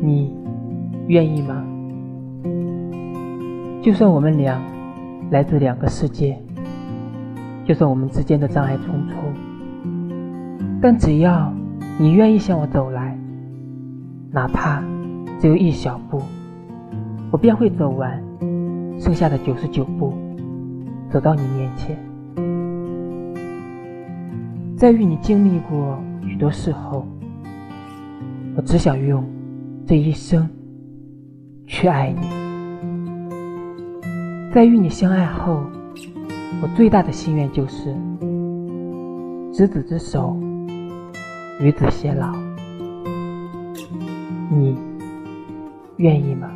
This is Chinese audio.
你愿意吗？就算我们俩来自两个世界，就算我们之间的障碍重重，但只要你愿意向我走来，哪怕只有一小步，我便会走完剩下的九十九步，走到你面前。在与你经历过许多事后，我只想用这一生去爱你。在与你相爱后，我最大的心愿就是执子之手，与子偕老。你愿意吗？